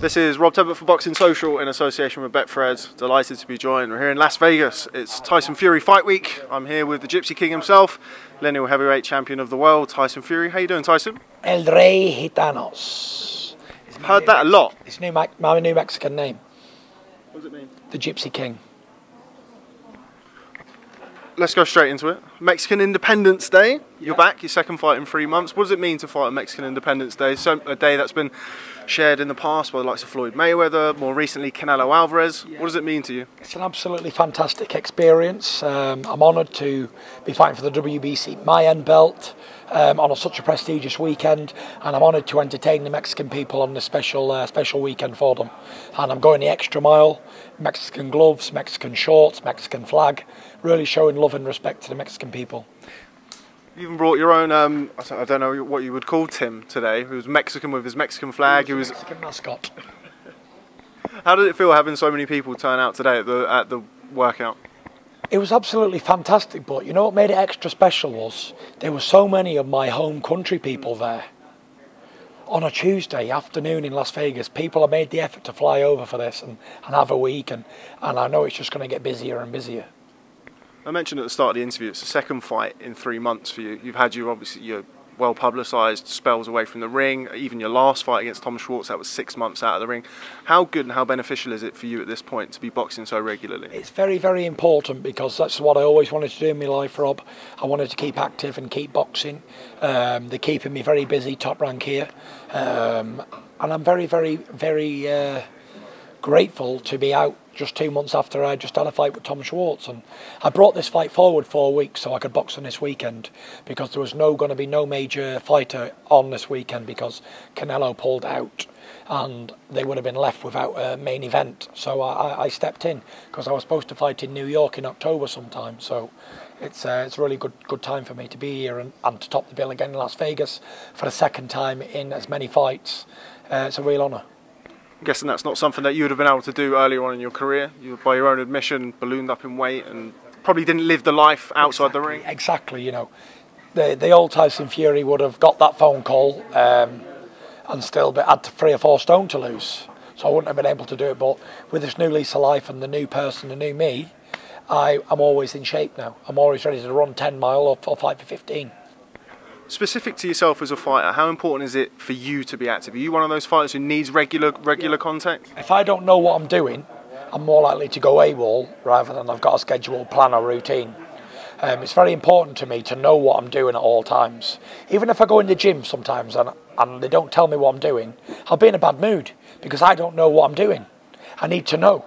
This is Rob Tebbutt for Boxing Social in association with Betfred. Delighted to be joined. We're here in Las Vegas. It's Tyson Fury Fight Week. I'm here with the Gypsy King himself, lineal heavyweight champion of the world, Tyson Fury. How you doing, Tyson? El Rey Gitanos. Heard that a lot. It's new, my new Mexican name. What does it mean? The Gypsy King. Let's go straight into it. Mexican Independence Day. You're back. Your second fight in three months. What does it mean to fight on Mexican Independence Day? So a day that's been shared in the past by the likes of Floyd Mayweather, more recently Canelo Alvarez. Yeah. What does it mean to you? It's an absolutely fantastic experience. Um, I'm honoured to be fighting for the WBC Mayan belt um, on a, such a prestigious weekend, and I'm honoured to entertain the Mexican people on this special uh, special weekend for them. And I'm going the extra mile. Mexican gloves, Mexican shorts, Mexican flag, really showing love and respect to the Mexican people. You even brought your own, um, I don't know what you would call Tim today, who was Mexican with his Mexican flag. He was, Mexican mascot. How did it feel having so many people turn out today at the, at the workout? It was absolutely fantastic, but you know what made it extra special was there were so many of my home country people there. On a Tuesday afternoon in Las Vegas, people have made the effort to fly over for this and, and have a week, and, and I know it's just going to get busier and busier. I mentioned at the start of the interview, it's the second fight in three months for you. You've had your obviously your well publicised spells away from the ring. Even your last fight against Tom Schwarz, that was six months out of the ring. How good and how beneficial is it for you at this point to be boxing so regularly? It's very, very important because that's what I always wanted to do in my life, Rob. I wanted to keep active and keep boxing. Um, they're keeping me very busy, top rank here. Um, and I'm very, very, very uh, grateful to be out just two months after I just had a fight with Tom Schwarz. And I brought this fight forward four weeks so I could box on this weekend because there was no going to be no major fighter on this weekend because Canelo pulled out and they would have been left without a main event. So I, I stepped in because I was supposed to fight in New York in October sometime. So it's uh, it's a really good good time for me to be here and, and to top the bill again in Las Vegas for the second time in as many fights. Uh, it's a real honour. I'm guessing that's not something that you would have been able to do earlier on in your career. You, by your own admission, ballooned up in weight and probably didn't live the life outside exactly, the ring. Exactly, you know. The, the old Tyson Fury would have got that phone call um, and still be, had three or four stone to lose. So I wouldn't have been able to do it. But with this new lease of life and the new person, the new me, I, I'm always in shape now. I'm always ready to run 10 mile or, or fight for 15 specific to yourself as a fighter, how important is it for you to be active? Are you one of those fighters who needs regular regular contact? If I don't know what I'm doing, I'm more likely to go AWOL rather than I've got a scheduled plan or routine. Um, it's very important to me to know what I'm doing at all times. Even if I go in the gym sometimes and, and they don't tell me what I'm doing, I'll be in a bad mood because I don't know what I'm doing. I need to know.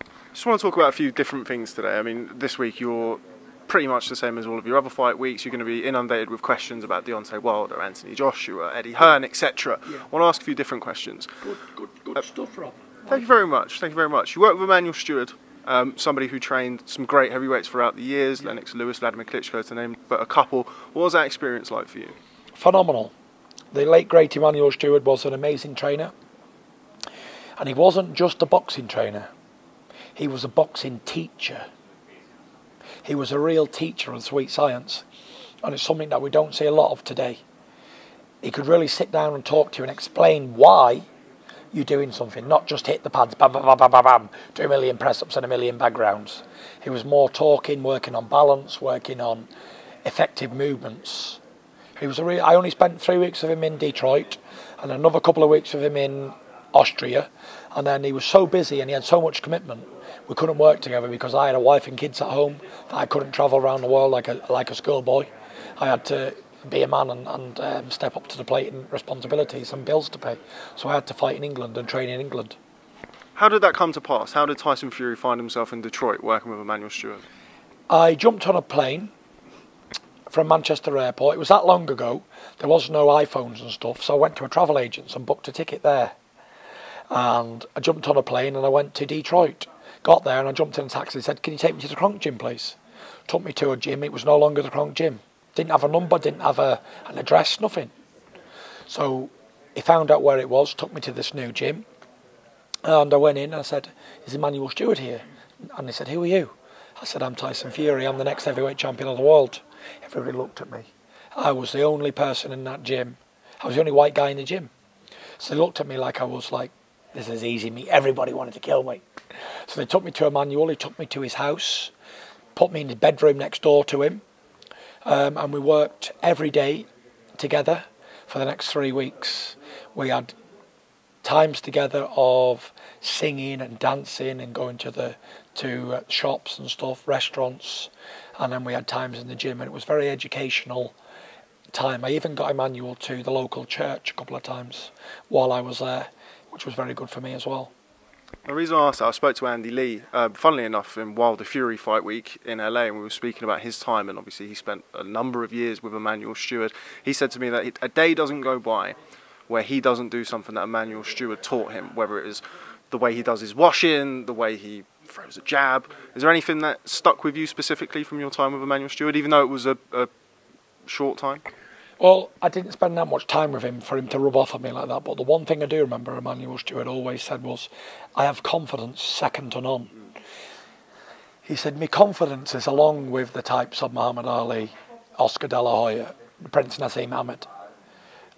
I just want to talk about a few different things today. I mean, this week you're pretty much the same as all of your other fight weeks. You're going to be inundated with questions about Deontay Wilder, Anthony Joshua, Eddie Hearn, etc. Yeah. I want to ask a few different questions. Good, good, good uh, stuff, Rob. Thank you very much. Thank you very much. You work with Emanuel Steward, um, somebody who trained some great heavyweights throughout the years, yeah. Lennox Lewis, Vladimir Klitschko to name but a couple. What was that experience like for you? Phenomenal. The late great Emanuel Steward was an amazing trainer. And he wasn't just a boxing trainer. He was a boxing teacher. He was a real teacher of sweet science, and it's something that we don't see a lot of today. He could really sit down and talk to you and explain why you're doing something, not just hit the pads, bam, bam, bam, bam, bam, bam do a million press ups and a million backgrounds. He was more talking, working on balance, working on effective movements. He was a real, I only spent three weeks with him in Detroit and another couple of weeks with him in Austria, and then he was so busy and he had so much commitment we couldn't work together because I had a wife and kids at home. I couldn't travel around the world like a like a schoolboy. I had to be a man and, and um, step up to the plate and responsibilities and bills to pay. So I had to fight in England and train in England. How did that come to pass? How did Tyson Fury find himself in Detroit working with Emanuel Steward? I jumped on a plane from Manchester Airport. It was that long ago. There was no iPhones and stuff, so I went to a travel agent and booked a ticket there. And I jumped on a plane and I went to Detroit. Got there and I jumped in a taxi and said, Can you take me to the Kronk gym, please? Took me to a gym, it was no longer the Kronk gym. Didn't have a number, didn't have a, an address, nothing. So he found out where it was, took me to this new gym. And I went in and I said, Is Emanuel Steward here? And he said, Who are you? I said, I'm Tyson Fury, I'm the next heavyweight champion of the world. Everybody looked at me. I was the only person in that gym. I was the only white guy in the gym. So they looked at me like I was like, this is easy me. Everybody wanted to kill me. So they took me to Emanuel. He took me to his house, put me in the bedroom next door to him, um, and we worked every day together for the next three weeks. We had times together of singing and dancing and going to the to uh, shops and stuff, restaurants, and then we had times in the gym, and it was very educational time. I even got Emanuel to the local church a couple of times while I was there, which was very good for me as well. The reason I asked that, I spoke to Andy Lee, uh, funnily enough, in Wilder Fury Fight Week in LA, and we were speaking about his time, and obviously he spent a number of years with Emanuel Steward. He said to me that a day doesn't go by where he doesn't do something that Emanuel Steward taught him, whether it is the way he does his washing, the way he throws a jab. Is there anything that stuck with you specifically from your time with Emanuel Steward, even though it was a, a short time? Well, I didn't spend that much time with him for him to rub off on me like that. But the one thing I do remember Emanuel Steward always said was, I have confidence second to none. He said, My confidence is along with the types of Muhammad Ali, Oscar De La Hoya, Prince Naseem Hamed,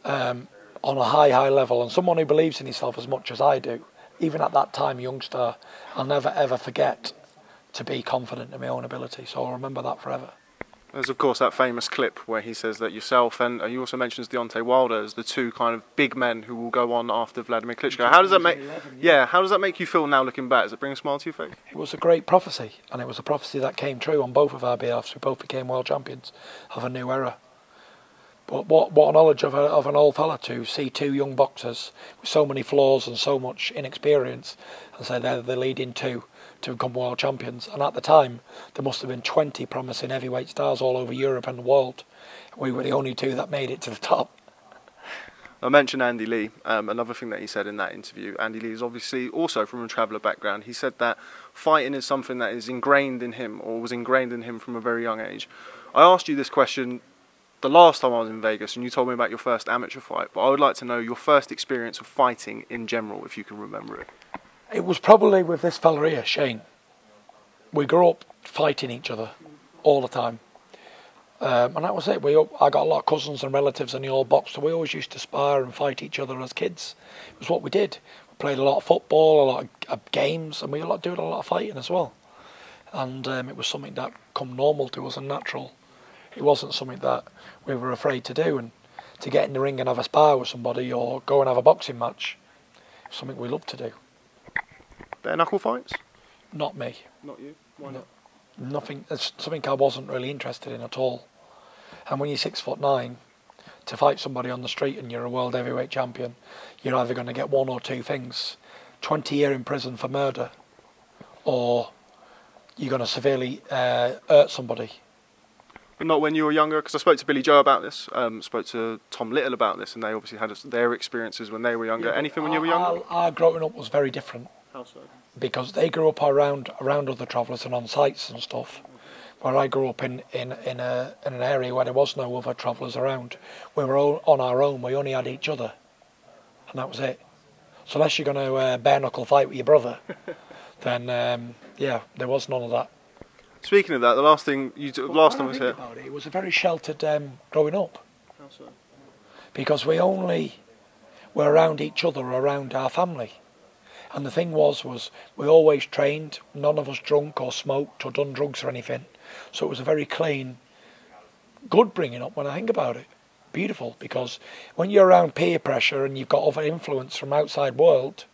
um, on a high, high level, and someone who believes in himself as much as I do even at that time, youngster, I'll never ever forget to be confident in my own ability. So I'll remember that forever. There's of course that famous clip where he says that yourself and uh, he also mentions Deontay Wilder as the two kind of big men who will go on after Vladimir Klitschko. How does that make? 11, yeah. yeah, how does that make you feel now looking back? Does it bring a smile to your face? It was a great prophecy, and it was a prophecy that came true on both of our behalves. We both became world champions of a new era. But what what a knowledge of a, of an old fella to see two young boxers with so many flaws and so much inexperience, and say they're the leading two to become world champions. And at the time, there must have been 20 promising heavyweight stars all over Europe and the world. We were the only two that made it to the top. I mentioned Andy Lee. Um, another thing that he said in that interview, Andy Lee is obviously also from a traveller background. He said that fighting is something that is ingrained in him or was ingrained in him from a very young age. I asked you this question the last time I was in Vegas and you told me about your first amateur fight, but I would like to know your first experience of fighting in general, if you can remember it. It was probably with this fella here, Shane. We grew up fighting each other all the time. Um, and that was it. We, I got a lot of cousins and relatives in the old box, so we always used to spar and fight each other as kids. It was what we did. We played a lot of football, a lot of, games, and we were doing a lot of fighting as well. And um, it was something that come normal to us and natural it wasn't something that we were afraid to do. And to get in the ring and have a spar with somebody or go and have a boxing match, something we loved to do. Bare knuckle fights? Not me. Not you? Why not? Nothing. It's something I wasn't really interested in at all. And when you're six foot nine, to fight somebody on the street and you're a world heavyweight champion, you're either going to get one or two things: twenty year in prison for murder, or you're going to severely uh, hurt somebody but not when you were younger. Because I spoke to Billy Joe about this, um, spoke to Tom Little about this, and they obviously had their experiences when they were younger. Yeah, Anything when you were younger? Our, our, growing up was very different. How so? Because they grew up around around other travellers and on sites and stuff. Where I grew up in, in, in, a, in an area where there was no other travellers around. We were all on our own, we only had each other. And that was it. So unless you're going to uh, bare knuckle fight with your brother, then um, yeah, there was none of that. Speaking of that, the last thing you well, last time I was here. About it, it was a very sheltered um, growing up. How so? Because we only were around each other, around our family. And the thing was, was we always trained. None of us drunk or smoked or done drugs or anything. So it was a very clean, good bringing up when I think about it. Beautiful because when you're around peer pressure and you've got other influence from outside world,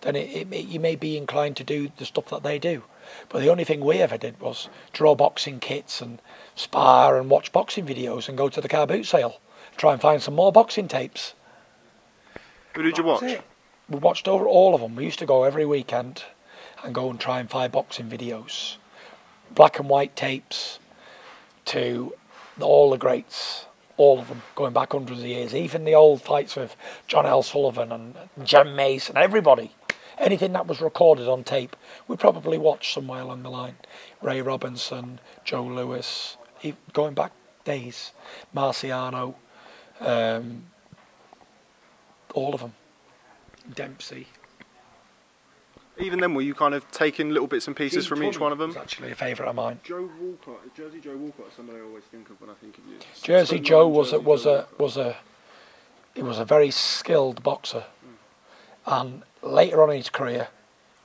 then it, it, you may be inclined to do the stuff that they do. But the only thing we ever did was draw boxing kits and spar and watch boxing videos and go to the car boot sale, try and find some more boxing tapes. Who did you watch? We watched over all of them. We used to go every weekend and go and try and find boxing videos, black and white tapes to all the greats, all of them, going back hundreds of years. Even the old fights with John L. Sullivan and Jim Jem and everybody anything that was recorded on tape, we probably watched somewhere along the line. Ray Robinson, Joe Louis, going back days, Marciano, um, all of them. Dempsey. Even then, were you kind of taking little bits and pieces from each one of them? actually a favourite of mine. Joe Walcott, Jersey Joe Walcott is somebody I always think of when I think of you. Jersey so Joe was a, was a was a he was a very skilled boxer. Hmm. And later on in his career,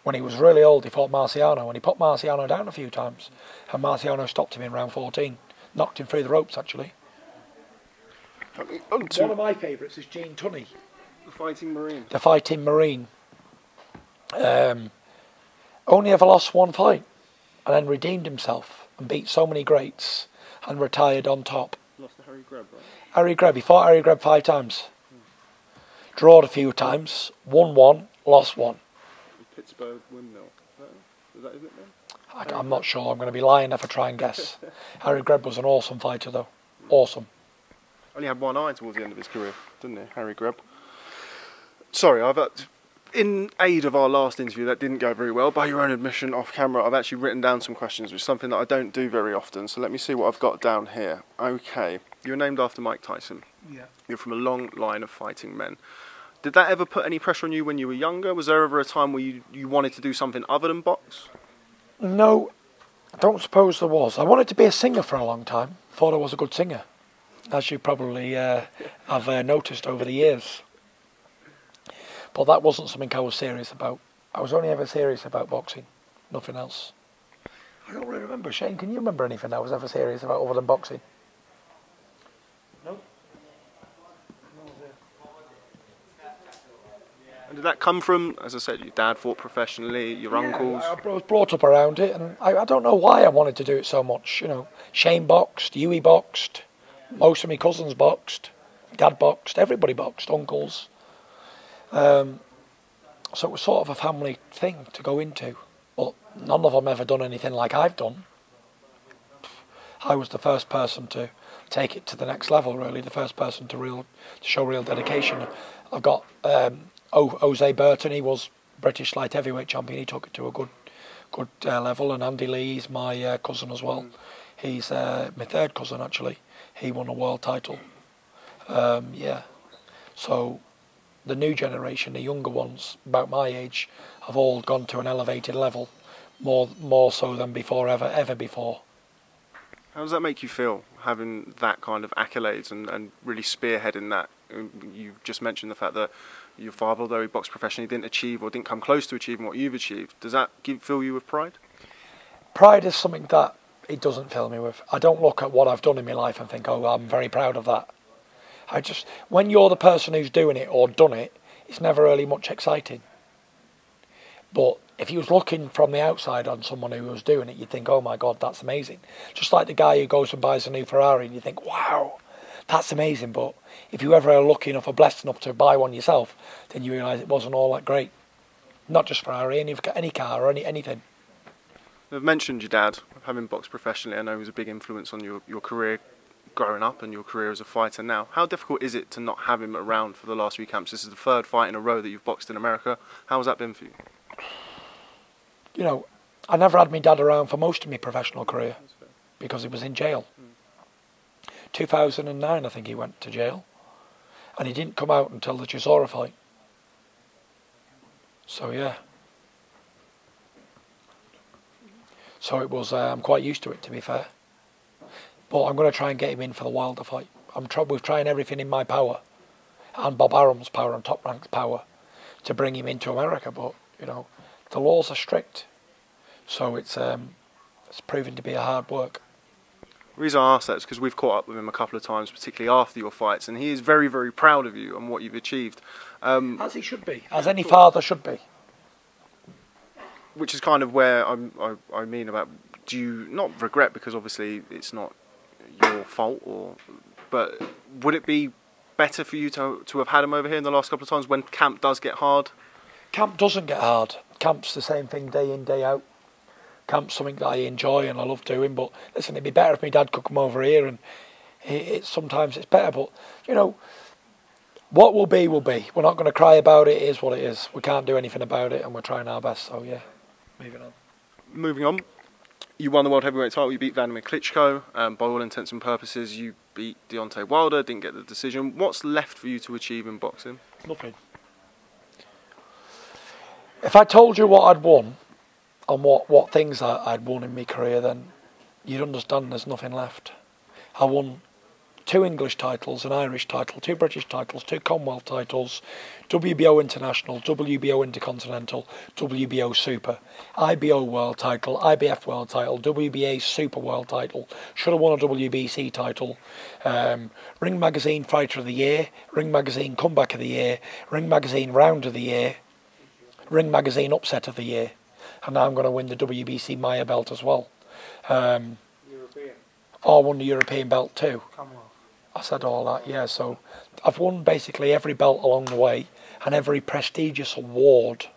when he was really old, he fought Marciano, and he put Marciano down a few times. And Marciano stopped him in round 14, knocked him through the ropes, actually. On to One of my favourites is Gene Tunney, the Fighting Marine. the fighting Marine. Um, only ever lost one fight, and then redeemed himself and beat so many greats and retired on top. Lost to Harry Greb, right? Harry Greb, he fought Harry Greb five times. Drawed a few times, won one, lost one. Pittsburgh windmill. Is that his nickname? I, I'm not sure, I'm going to be lying if I try and guess. Harry Greb was an awesome fighter though. Awesome. Only had one eye towards the end of his career, didn't he, Harry Greb? Sorry, I've uh, in aid of our last interview that didn't go very well. By your own admission, off camera, I've actually written down some questions, which is something that I don't do very often. So let me see what I've got down here. Okay, you're named after Mike Tyson. Yeah. You're from a long line of fighting men. Did that ever put any pressure on you when you were younger? Was there ever a time where you, you wanted to do something other than box? No, I don't suppose there was. I wanted to be a singer for a long time. Thought I was a good singer, as you probably uh, have uh, noticed over the years. But that wasn't something I was serious about. I was only ever serious about boxing, nothing else. I don't really remember. Shane, can you remember anything I was ever serious about other than boxing? No. And did that come from, as I said, your dad fought professionally, your uncles? I I was brought up around it, and I, I don't know why I wanted to do it so much. You know, Shane boxed, Hughie boxed, most of my cousins boxed, dad boxed, everybody boxed, uncles. Um, so it was sort of a family thing to go into, but none of them ever done anything like I've done. I was the first person to take it to the next level. Really, the first person to real to show real dedication. I've got um, o- Jose Burton. He was British light heavyweight champion. He took it to a good good uh, level. And Andy Lee is my uh, cousin as well. He's uh, my third cousin actually. He won a world title. Um, yeah, so the new generation, the younger ones, about my age, have all gone to an elevated level, more more so than before ever ever before. How does that make you feel, having that kind of accolades and, and really spearheading that? You just mentioned the fact that your father, although he boxed professionally, didn't achieve or didn't come close to achieving what you've achieved. Does that give, fill you with pride? Pride is something that it doesn't fill me with. I don't look at what I've done in my life and think, oh, I'm very proud of that. I just, when you're the person who's doing it or done it, it's never really much exciting. But if you was looking from the outside on someone who was doing it, you'd think, oh my God, that's amazing. Just like the guy who goes and buys a new Ferrari and you think, wow, that's amazing. But if you ever are lucky enough or blessed enough to buy one yourself, then you realise it wasn't all that great. Not just Ferrari, any, any car or any, anything. I've mentioned your dad, having boxed professionally. I know he was a big influence on your, your career growing up and your career as a fighter now. How difficult is it to not have him around for the last few camps? This is the third fight in a row that you've boxed in America. How has that been for you? you know, I never had my dad around for most of my professional career because he was in jail. 2009, I think he went to jail, and he didn't come out until the Chisora fight. So yeah. So it was. Uh, I'm quite used to it, to be fair. But I'm going to try and get him in for the Wilder fight. I'm tr- we're trying everything in my power, and Bob Arum's power and Top Rank's power, to bring him into America. But you know, the laws are strict, so it's um, it's proving to be a hard work. The reason I ask that is because we've caught up with him a couple of times, particularly after your fights, and he is very, very proud of you and what you've achieved. Um, As he should be, as any father should be. which is kind of where I'm, I, I mean about do you not regret because obviously it's not your fault or but would it be better for you to to have had him over here in the last couple of times when camp does get hard Camp doesn't get hard. Camp's the same thing day in day out. Camp's something that I enjoy and I love doing. But listen, it'd be better if my dad could come over here, and it, it's sometimes it's better. But you know, what will be will be. We're not going to cry about it. It is what it is. We can't do anything about it, and we're trying our best. So yeah, moving on. moving on you won the world heavyweight title you beat Vladimir Klitschko um, by all intents and purposes you beat Deontay Wilder didn't get the decision what's left for you to achieve in boxing Nothing. If I told you what I'd won and what, what things I, I'd won in my career, then you'd understand there's nothing left. I won two English titles, an Irish title, two British titles, two Commonwealth titles, WBO International, WBO Intercontinental, WBO Super, IBO World title, IBF World title, WBA Super World title, should have won a WBC title, um, Ring Magazine Fighter of the Year, Ring Magazine Comeback of the Year, Ring Magazine Round of the Year, Ring Magazine Upset of the Year, and now I'm going to win the WBC Maya belt as well. Um, European. oh, I won the European belt too. Commonwealth. I said all that, yeah. So I've won basically every belt along the way and every prestigious award.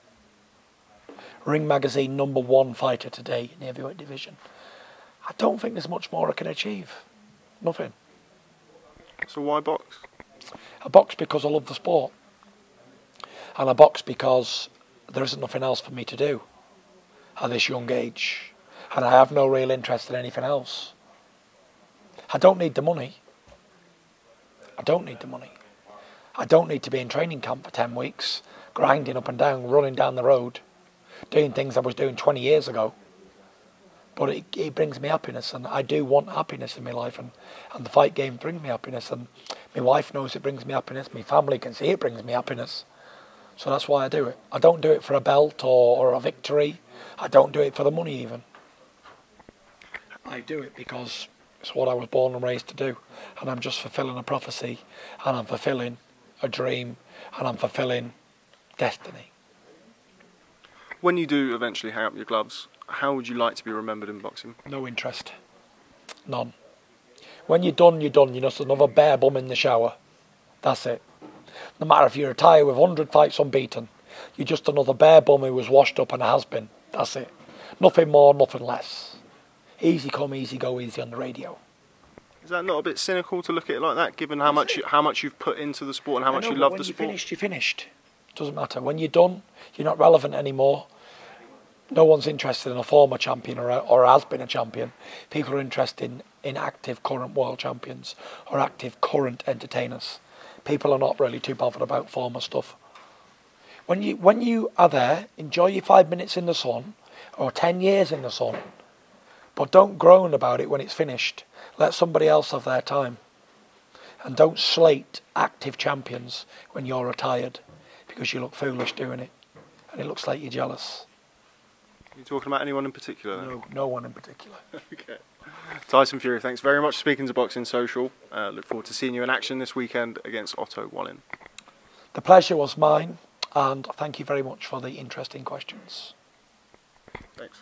Ring Magazine number one fighter today in the heavyweight division. I don't think there's much more I can achieve. Nothing. So why box? I box because I love the sport. And I box because there isn't nothing else for me to do at this young age. And I have no real interest in anything else. I don't need the money. I don't need the money. I don't need to be in training camp for 10 weeks, grinding up and down, running down the road, doing things I was doing 20 years ago. But it, it brings me happiness, and I do want happiness in my life, and, and the fight game brings me happiness, and my wife knows it brings me happiness, my family can see it brings me happiness. So that's why I do it. I don't do it for a belt or, or a victory. I don't do it for the money even. I do it because it's what I was born and raised to do. And I'm just fulfilling a prophecy and I'm fulfilling a dream and I'm fulfilling destiny. When you do eventually hang up your gloves, how would you like to be remembered in boxing? No interest. None. When you're done, you're done. You're just another bare bum in the shower. That's it. No matter if you retire with 100 fights unbeaten, you're just another bare bum who was washed up and has been. That's it. Nothing more, nothing less. Easy come, easy go, easy on the radio. Is that not a bit cynical to look at it like that, given how much you, how much you've put into the sport and how I much know, you love when the sport? finished, you're finished. Doesn't matter. When you're done, you're not relevant anymore. No one's interested in a former champion or, a, or has been a champion. People are interested in, in active current world champions or active current entertainers. People are not really too bothered about former stuff. When you when you are there, enjoy your five minutes in the sun or ten years in the sun, but don't groan about it when it's finished. Let somebody else have their time. And don't slate active champions when you're retired because you look foolish doing it. And it looks like you're jealous. Are you talking about anyone in particular? No, no one in particular. okay. Tyson Fury, thanks very much for speaking to Boxing Social. Uh, look forward to seeing you in action this weekend against Otto Wallin. The pleasure was mine, and thank you very much for the interesting questions. Thanks.